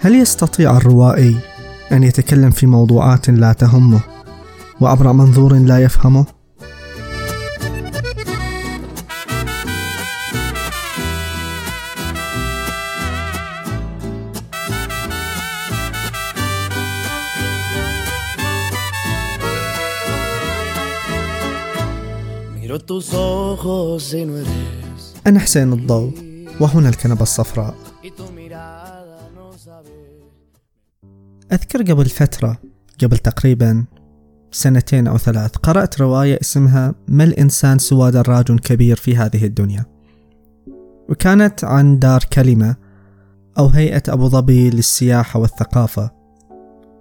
هل يستطيع الروائي أن يتكلم في موضوعات لا تهمه وعبر منظور لا يفهمه؟ أنا حسين الضوء وهنا الكنبة الصفراء أذكر قبل فترة قبل تقريبا سنتين أو ثلاث قرأت رواية اسمها ما الإنسان سوى دراج كبير في هذه الدنيا؟ وكانت عن دار كلمة أو هيئة أبو ظبي للسياحة والثقافة.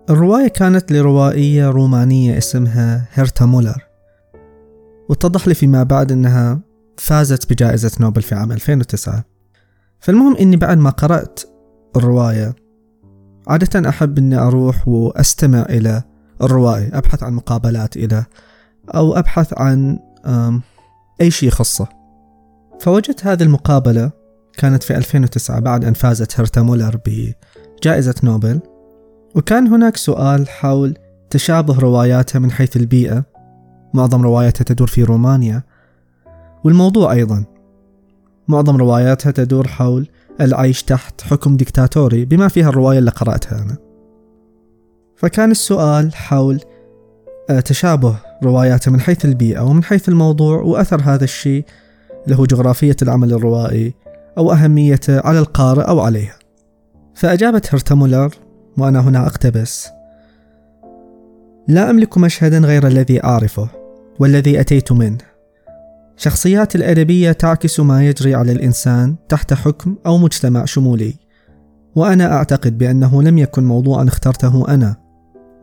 الرواية كانت لروائية رومانية اسمها هيرتا مولر. واتضح لي فيما بعد أنها فازت بجائزة نوبل في عام 2009 فالمهم أني بعد ما قرأت الرواية عادة أحب أني أروح وأستمع إلى الروائي أبحث عن مقابلات إلى أو أبحث عن أي شيء يخصه. فوجدت هذه المقابلة كانت في 2009 بعد أن فازت هرتا مولر بجائزة نوبل. وكان هناك سؤال حول تشابه رواياتها من حيث البيئة. معظم رواياتها تدور في رومانيا. والموضوع أيضا. معظم رواياتها تدور حول العيش تحت حكم ديكتاتوري بما فيها الرواية اللي قرأتها أنا. فكان السؤال حول آه، تشابه رواياته من حيث البيئة ومن حيث الموضوع وأثر هذا الشيء اللي هو جغرافية العمل الروائي أو أهميته على القارئ أو عليها. فأجابت هرتا مولر وأنا هنا أقتبس لا أملك مشهدا غير الذي أعرفه والذي أتيت منه. شخصيات الأدبية تعكس ما يجري على الإنسان تحت حكم أو مجتمع شمولي. وأنا أعتقد بأنه لم يكن موضوعا اخترته أنا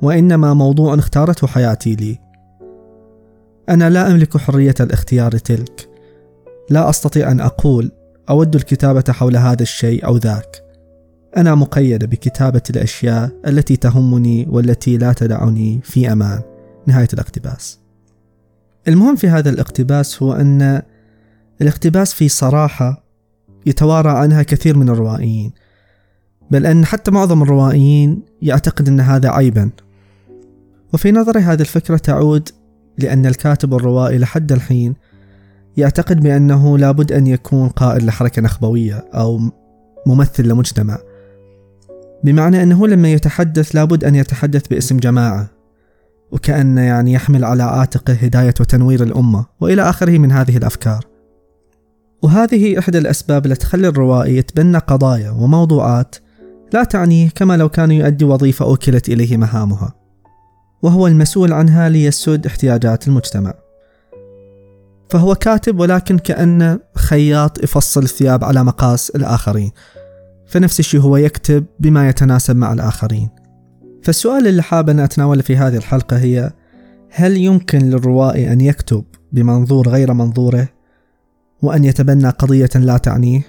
وإنما موضوع اختارته حياتي لي. أنا لا أملك حرية الاختيار تلك. لا أستطيع أن أقول أود الكتابة حول هذا الشيء أو ذاك. أنا مقيدة بكتابة الأشياء التي تهمني والتي لا تدعني في أمان. نهاية الاقتباس. المهم في هذا الاقتباس هو أن الاقتباس في صراحة يتوارى عنها كثير من الروائيين بل أن حتى معظم الروائيين يعتقد أن هذا عيبا. وفي نظري هذه الفكرة تعود لأن الكاتب الروائي لحد الحين يعتقد بأنه لابد أن يكون قائد لحركة نخبوية أو ممثل لمجتمع بمعنى أنه لما يتحدث لابد أن يتحدث باسم جماعة. وكأن يعني يحمل على عاتقه هداية وتنوير الأمة وإلى آخره من هذه الأفكار. وهذه إحدى الأسباب التي تخلي الروائي يتبنى قضايا وموضوعات لا تعنيه كما لو كان يؤدي وظيفة أوكلت إليه مهامها وهو المسؤول عنها ليسد احتياجات المجتمع. فهو كاتب ولكن كأنه خياط يفصل الثياب على مقاس الآخرين فنفس الشيء هو يكتب بما يتناسب مع الآخرين. فالسؤال اللي حاب أن أتناوله في هذه الحلقة هي هل يمكن للروائي أن يكتب بمنظور غير منظوره وأن يتبنى قضية لا تعنيه؟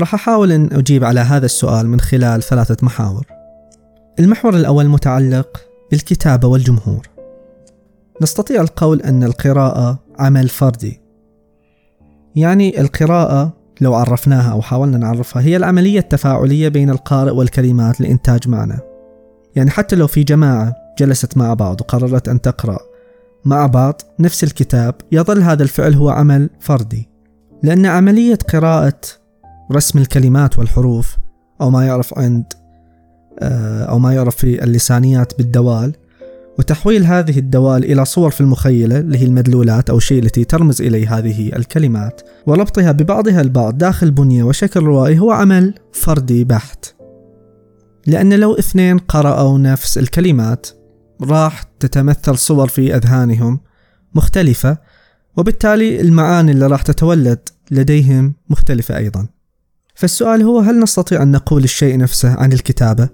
راح أحاول أن أجيب على هذا السؤال من خلال ثلاثة محاور. المحور الأول متعلق بالكتابة والجمهور. نستطيع القول أن القراءة عمل فردي. يعني القراءة لو عرفناها أو حاولنا نعرفها هي العملية التفاعلية بين القارئ والكلمات لإنتاج معنى. يعني حتى لو في جماعة جلست مع بعض وقررت أن تقرأ مع بعض نفس الكتاب يظل هذا الفعل هو عمل فردي. لأن عملية قراءة رسم الكلمات والحروف أو ما يعرف عند آه، أو ما يعرف في اللسانيات بالدوال وتحويل هذه الدوال إلى صور في المخيلة اللي هي المدلولات أو الشيء التي ترمز إليه هذه الكلمات وربطها ببعضها البعض داخل بنية وشكل روائي هو عمل فردي بحت. لأن لو اثنين قرأوا نفس الكلمات راح تتمثل صور في أذهانهم مختلفة وبالتالي المعاني اللي راح تتولد لديهم مختلفة أيضا فالسؤال هو هل نستطيع أن نقول الشيء نفسه عن الكتابة؟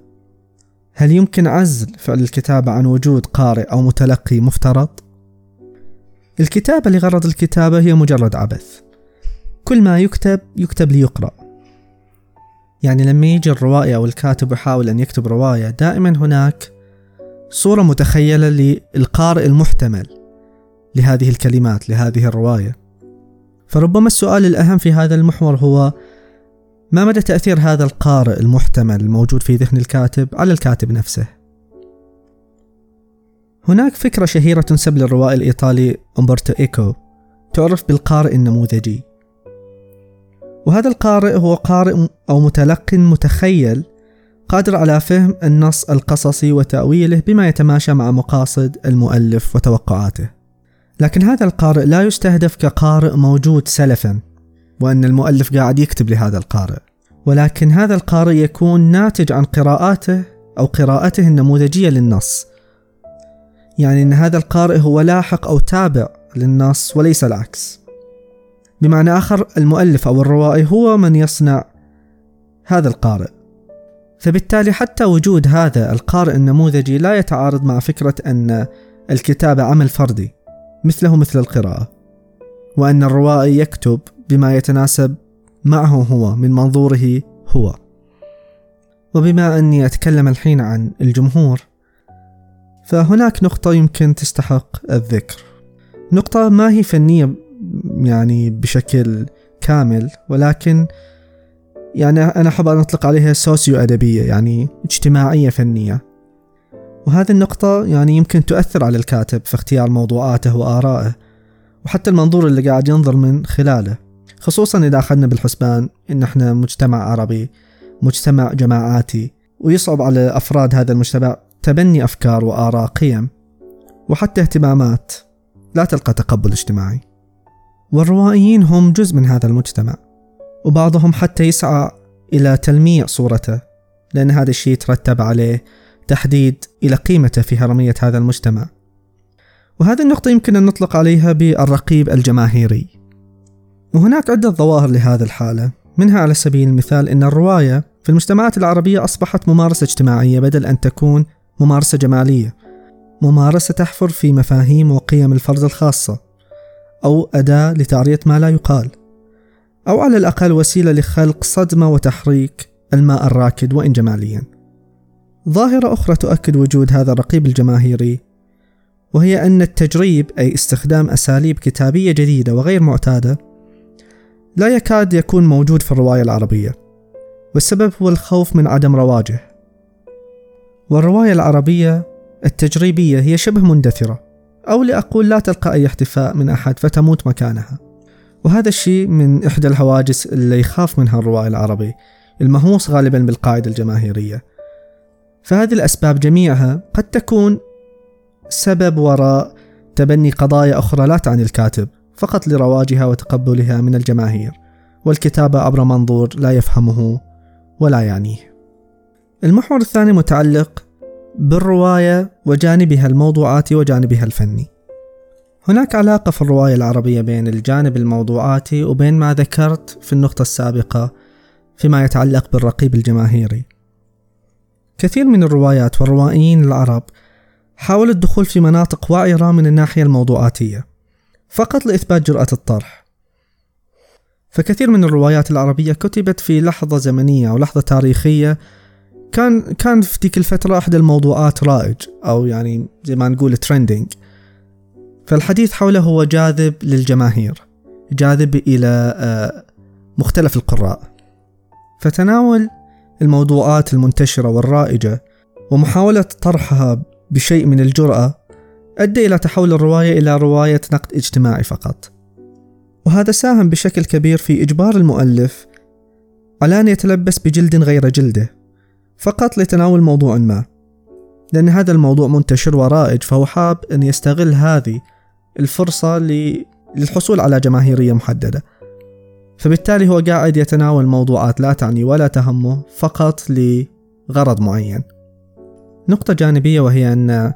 هل يمكن عزل فعل الكتابة عن وجود قارئ أو متلقي مفترض؟ الكتابة لغرض الكتابة هي مجرد عبث كل ما يكتب يكتب ليقرأ يعني لما يجي الروائي أو الكاتب يحاول أن يكتب رواية دائما هناك صورة متخيلة للقارئ المحتمل لهذه الكلمات لهذه الرواية فربما السؤال الأهم في هذا المحور هو ما مدى تأثير هذا القارئ المحتمل الموجود في ذهن الكاتب على الكاتب نفسه؟ هناك فكرة شهيرة تنسب للروائي الإيطالي أمبرتو إيكو تعرف بالقارئ النموذجي وهذا القارئ هو قارئ أو متلق متخيل قادر على فهم النص القصصي وتأويله بما يتماشى مع مقاصد المؤلف وتوقعاته. لكن هذا القارئ لا يستهدف كقارئ موجود سلفا وأن المؤلف قاعد يكتب لهذا القارئ. ولكن هذا القارئ يكون ناتج عن قراءاته أو قراءته النموذجية للنص. يعني أن هذا القارئ هو لاحق أو تابع للنص وليس العكس. بمعنى آخر المؤلف أو الروائي هو من يصنع هذا القارئ. فبالتالي حتى وجود هذا القارئ النموذجي لا يتعارض مع فكرة أن الكتابة عمل فردي مثله مثل القراءة وأن الروائي يكتب بما يتناسب معه هو من منظوره هو. وبما أني أتكلم الحين عن الجمهور فهناك نقطة يمكن تستحق الذكر. نقطة ما هي فنية يعني بشكل كامل ولكن يعني أنا أحب أن أطلق عليها سوسيو أدبية يعني اجتماعية فنية. وهذه النقطة يعني يمكن تؤثر على الكاتب في اختيار موضوعاته وآرائه وحتى المنظور اللي قاعد ينظر من خلاله خصوصا إذا أخذنا بالحسبان إن إحنا مجتمع عربي مجتمع جماعاتي ويصعب على أفراد هذا المجتمع تبني أفكار وآراء قيم وحتى اهتمامات لا تلقى تقبل اجتماعي. والروائيين هم جزء من هذا المجتمع وبعضهم حتى يسعى إلى تلميع صورته لأن هذا الشيء يترتب عليه تحديد إلى قيمته في هرمية هذا المجتمع. وهذه النقطة يمكن أن نطلق عليها بالرقيب الجماهيري. وهناك عدة ظواهر لهذه الحالة منها على سبيل المثال أن الرواية في المجتمعات العربية أصبحت ممارسة اجتماعية بدل أن تكون ممارسة جمالية ممارسة تحفر في مفاهيم وقيم الفرد الخاصة. أو أداة لتعرية ما لا يقال. أو على الأقل وسيلة لخلق صدمة وتحريك الماء الراكد وإن جماليا. ظاهرة أخرى تؤكد وجود هذا الرقيب الجماهيري وهي أن التجريب أي استخدام أساليب كتابية جديدة وغير معتادة لا يكاد يكون موجود في الرواية العربية والسبب هو الخوف من عدم رواجه. والرواية العربية التجريبية هي شبه مندثرة. أو لأقول لا تلقى أي احتفاء من أحد فتموت مكانها. وهذا الشيء من إحدى الهواجس اللي يخاف منها الروائي العربي المهووس غالبا بالقاعدة الجماهيرية. فهذه الأسباب جميعها قد تكون سبب وراء تبني قضايا أخرى لا تعني الكاتب فقط لرواجها وتقبلها من الجماهير والكتابة عبر منظور لا يفهمه ولا يعنيه. المحور الثاني متعلق بالرواية وجانبها الموضوعاتي وجانبها الفني. هناك علاقة في الرواية العربية بين الجانب الموضوعاتي وبين ما ذكرت في النقطة السابقة فيما يتعلق بالرقيب الجماهيري. كثير من الروايات والروائيين العرب حاولوا الدخول في مناطق وعرة من الناحية الموضوعاتية فقط لإثبات جرأة الطرح. فكثير من الروايات العربية كتبت في لحظة زمنية أو لحظة تاريخية كان كان في تلك الفترة أحد الموضوعات رائج أو يعني زي ما نقول ترندنج فالحديث حوله هو جاذب للجماهير جاذب إلى آه، مختلف القراء. فتناول الموضوعات المنتشرة والرائجة ومحاولة طرحها بشيء من الجرأة أدى إلى تحول الرواية إلى رواية نقد اجتماعي فقط. وهذا ساهم بشكل كبير في إجبار المؤلف على أن يتلبس بجلد غير جلده. فقط لتناول موضوع ما. لأن هذا الموضوع منتشر ورائج فهو حاب أن يستغل هذه الفرصة للحصول على جماهيرية محددة. فبالتالي هو قاعد يتناول موضوعات لا تعني ولا تهمه فقط لغرض معين. نقطة جانبية وهي أن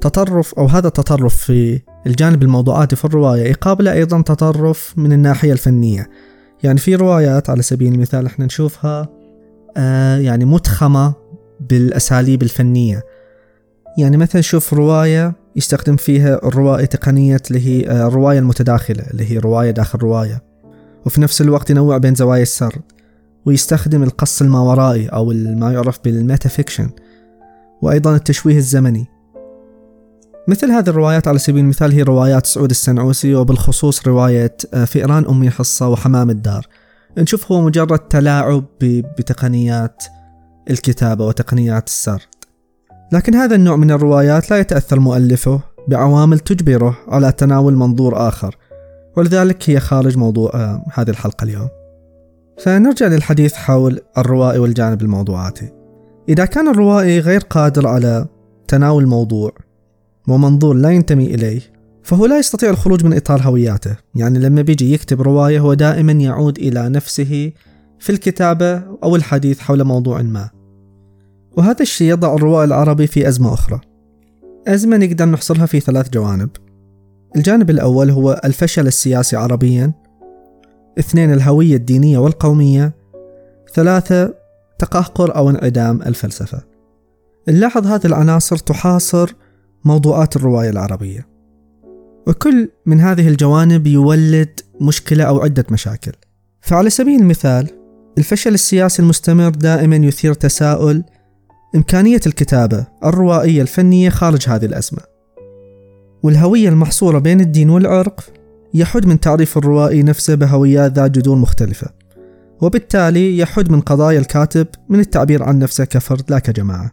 تطرف أو هذا التطرف في الجانب الموضوعاتي في الرواية يقابله أيضا تطرف من الناحية الفنية. يعني في روايات على سبيل المثال إحنا نشوفها يعني متخمة بالأساليب الفنية. يعني مثلا شوف رواية يستخدم فيها الروائي تقنية اللي هي آه، الرواية المتداخلة اللي هي رواية داخل رواية. وفي نفس الوقت ينوع بين زوايا السرد ويستخدم القص الماورائي أو ما يعرف بالميتا فيكشن وأيضا التشويه الزمني. مثل هذه الروايات على سبيل المثال هي روايات سعود السنعوسي وبالخصوص رواية آه، فئران أمي حصة وحمام الدار. نشوف هو مجرد تلاعب بتقنيات الكتابة وتقنيات السرد. لكن هذا النوع من الروايات لا يتأثر مؤلفه بعوامل تجبره على تناول منظور آخر ولذلك هي خارج موضوع آه، هذه الحلقة اليوم. فنرجع للحديث حول الروائي والجانب الموضوعاتي. إذا كان الروائي غير قادر على تناول موضوع ومنظور لا ينتمي إليه فهو لا يستطيع الخروج من إطار هوياته. يعني لما بيجي يكتب رواية هو دائما يعود إلى نفسه في الكتابة أو الحديث حول موضوع ما. وهذا الشيء يضع الروائي العربي في أزمة أخرى. أزمة نقدر نحصرها في ثلاث جوانب. الجانب الأول هو الفشل السياسي عربيا. اثنين الهوية الدينية والقومية. ثلاثة تقهقر أو انعدام الفلسفة. نلاحظ هذه العناصر تحاصر موضوعات الرواية العربية. وكل من هذه الجوانب يولد مشكلة أو عدة مشاكل. فعلى سبيل المثال الفشل السياسي المستمر دائما يثير تساؤل إمكانية الكتابة الروائية الفنية خارج هذه الأزمة. والهوية المحصورة بين الدين والعرق يحد من تعريف الروائي نفسه بهويات ذات جذور مختلفة وبالتالي يحد من قضايا الكاتب من التعبير عن نفسه كفرد لا كجماعة.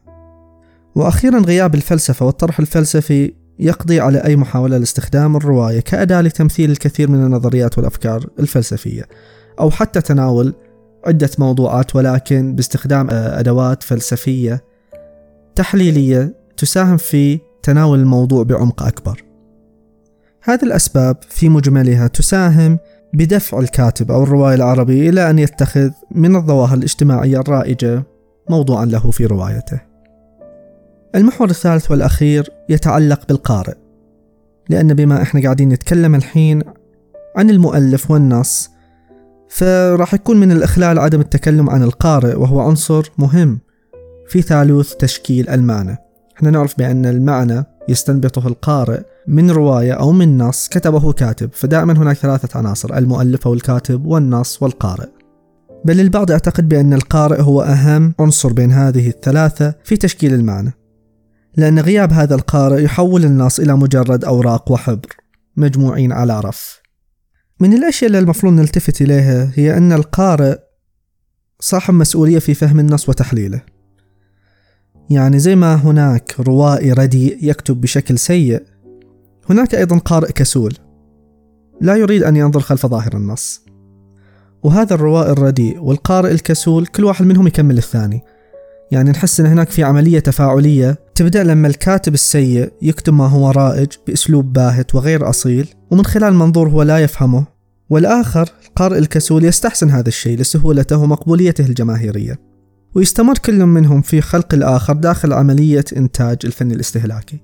وأخيرا غياب الفلسفة والطرح الفلسفي يقضي على أي محاولة لاستخدام الرواية كأداة لتمثيل الكثير من النظريات والأفكار الفلسفية أو حتى تناول عدة موضوعات ولكن باستخدام أدوات فلسفية تحليلية تساهم في تناول الموضوع بعمق أكبر. هذه الأسباب في مجملها تساهم بدفع الكاتب أو الروائي العربي إلى أن يتخذ من الظواهر الاجتماعية الرائجة موضوعا له في روايته. المحور الثالث والأخير يتعلق بالقارئ لأن بما إحنا قاعدين نتكلم الحين عن المؤلف والنص فراح يكون من الإخلال عدم التكلم عن القارئ وهو عنصر مهم في ثالوث تشكيل المعنى. إحنا نعرف بأن المعنى يستنبطه القارئ من رواية أو من نص كتبه كاتب فدائما هناك ثلاثة عناصر المؤلف أو الكاتب والنص والقارئ. بل البعض يعتقد بأن القارئ هو أهم عنصر بين هذه الثلاثة في تشكيل المعنى. لأن غياب هذا القارئ يحول النص إلى مجرد أوراق وحبر مجموعين على رف. من الأشياء اللي المفروض نلتفت إليها هي أن القارئ صاحب مسؤولية في فهم النص وتحليله. يعني زي ما هناك روائي رديء يكتب بشكل سيء هناك أيضا قارئ كسول لا يريد أن ينظر خلف ظاهر النص. وهذا الروائي الرديء والقارئ الكسول كل واحد منهم يكمل الثاني. يعني نحس أن هناك في عملية تفاعلية تبدأ لما الكاتب السيء يكتب ما هو رائج بأسلوب باهت وغير أصيل ومن خلال منظور هو لا يفهمه والآخر القارئ الكسول يستحسن هذا الشيء لسهولته ومقبوليته الجماهيرية. ويستمر كل منهم في خلق الآخر داخل عملية إنتاج الفن الاستهلاكي.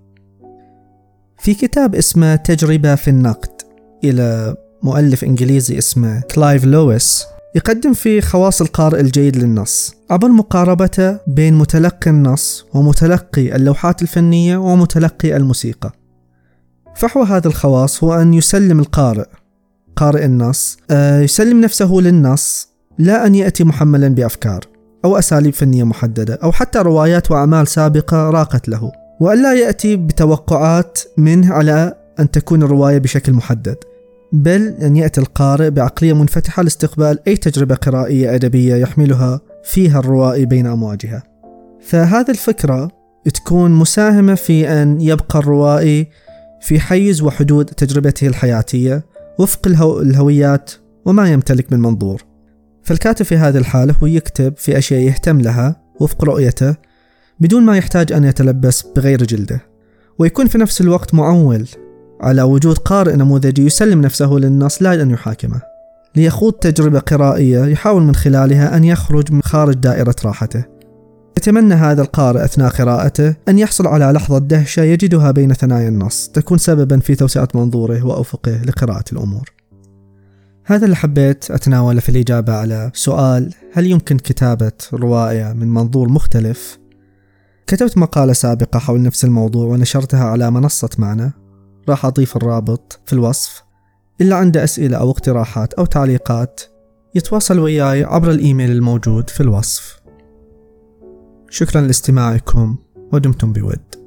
في كتاب اسمه تجربة في النقد إلى مؤلف إنجليزي اسمه كلايف لويس يقدم فيه خواص القارئ الجيد للنص. عبر مقاربته بين متلقي النص ومتلقي اللوحات الفنية ومتلقي الموسيقى. فحوى هذه الخواص هو أن يسلم القارئ قارئ النص آه، يسلم نفسه للنص لا أن يأتي محملا بأفكار أو أساليب فنية محددة أو حتى روايات وأعمال سابقة راقت له. وألا يأتي بتوقعات منه على أن تكون الرواية بشكل محدد. بل أن يأتي القارئ بعقلية منفتحة لاستقبال أي تجربة قرائية أدبية يحملها فيها الروائي بين أمواجها. فهذه الفكرة تكون مساهمة في أن يبقى الروائي في حيز وحدود تجربته الحياتية وفق الهو الهويات وما يمتلك من منظور. فالكاتب في هذه الحالة هو يكتب في أشياء يهتم لها وفق رؤيته بدون ما يحتاج أن يتلبس بغير جلده ويكون في نفس الوقت معول على وجود قارئ نموذجي يسلم نفسه للنص لا أن يحاكمه. ليخوض تجربة قرائية يحاول من خلالها أن يخرج من خارج دائرة راحته. يتمنى هذا القارئ أثناء قراءته أن يحصل على لحظة دهشة يجدها بين ثنايا النص تكون سببا في توسعة منظوره وأفقه لقراءة الأمور. هذا اللي حبيت أتناوله في الإجابة على سؤال هل يمكن كتابة رواية من منظور مختلف؟ كتبت مقالة سابقة حول نفس الموضوع ونشرتها على منصة معنا راح أضيف الرابط في الوصف. اللي عنده أسئلة أو اقتراحات أو تعليقات يتواصل وياي عبر الإيميل الموجود في الوصف. شكرا لاستماعكم ودمتم بود.